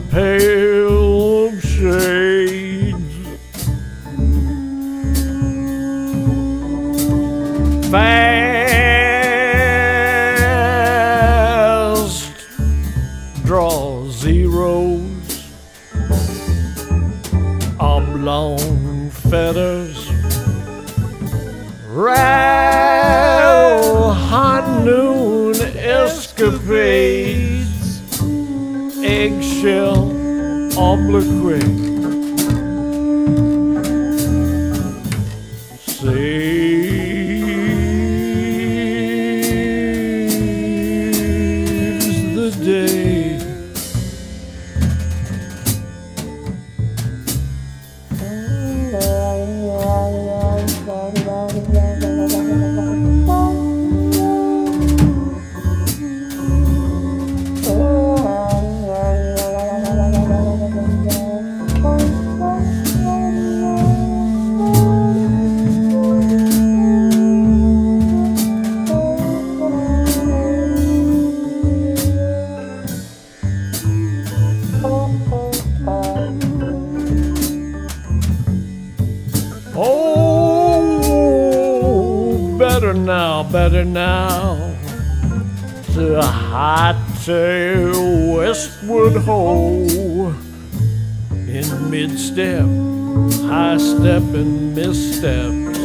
tale of shades. Fast draw zeros, oblong feathers, rail high noon escapades, eggshell oblique. Saves better now, better now. To hightail westward ho. In mid step, high step and missteps.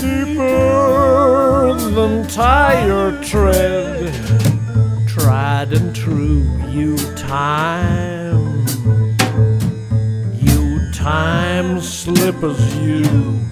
Deeper than tire tread. Tried and true, you time. You time slippers, you.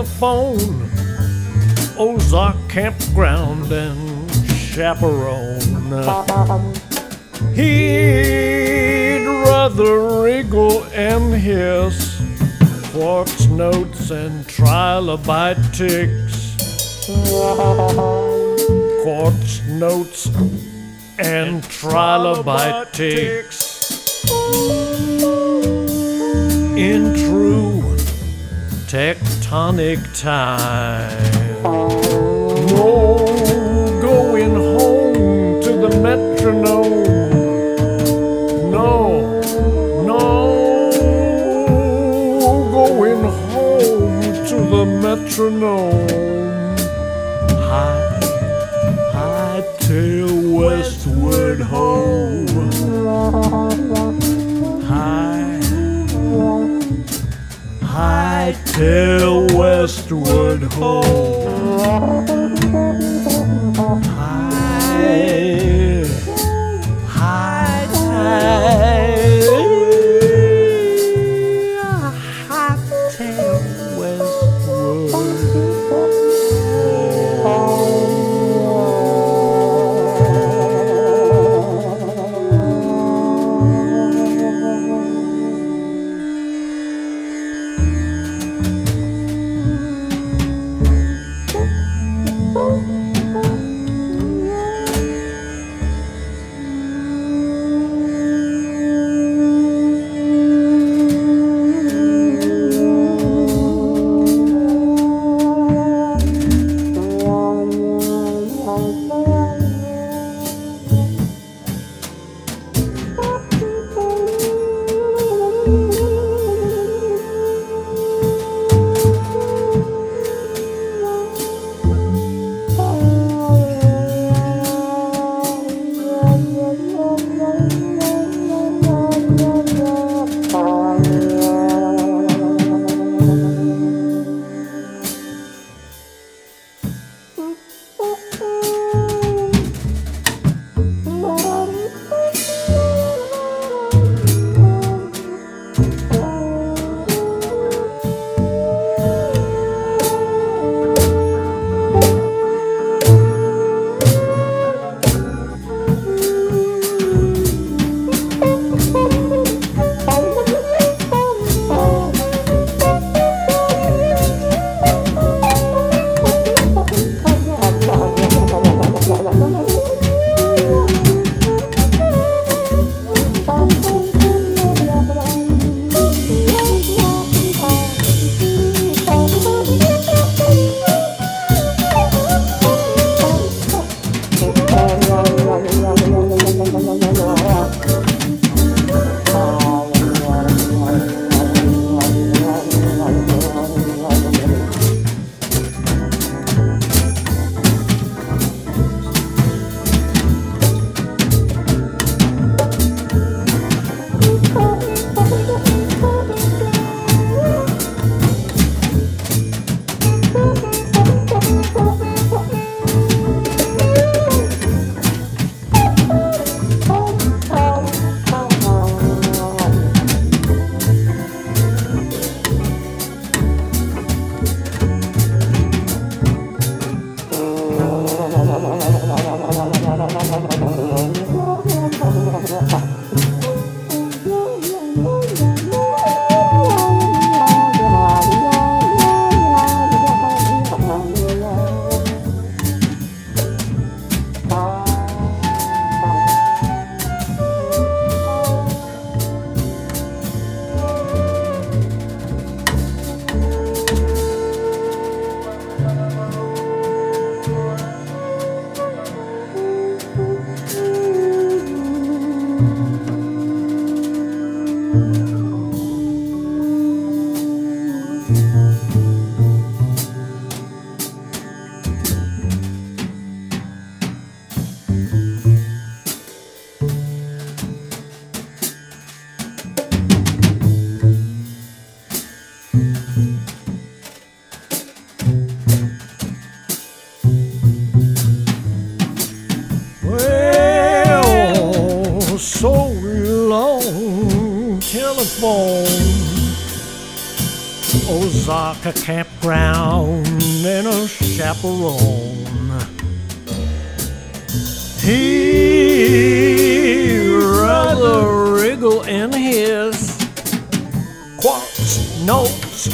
telephone, Ozark campground and chaperone. He'd rather wriggle and hiss, quartz notes and trilobite ticks. Quartz notes and trilobite ticks. In true tectonic time. No going home to the metronome. No, no going home to the metronome. High, high tail westward home. Tail westward home. High, Osaka campground and a chaperone. He rather wriggle in his quartz notes,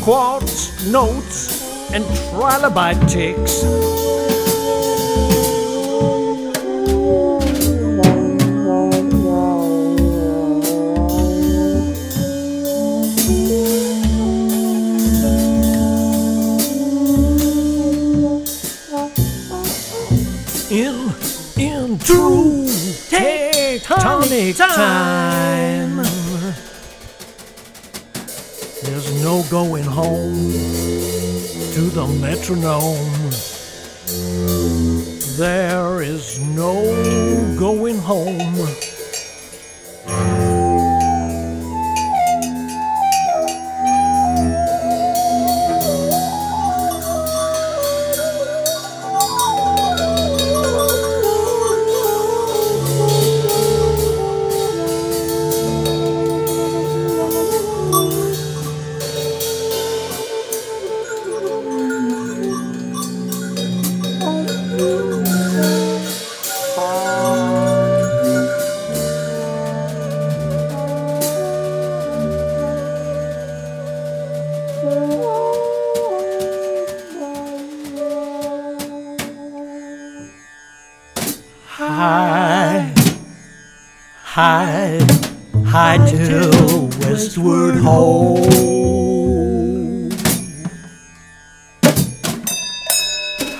quartz notes, and trilobite ticks. There's no going home to the metronome. There is no going home. High, high till westward ho.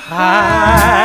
High.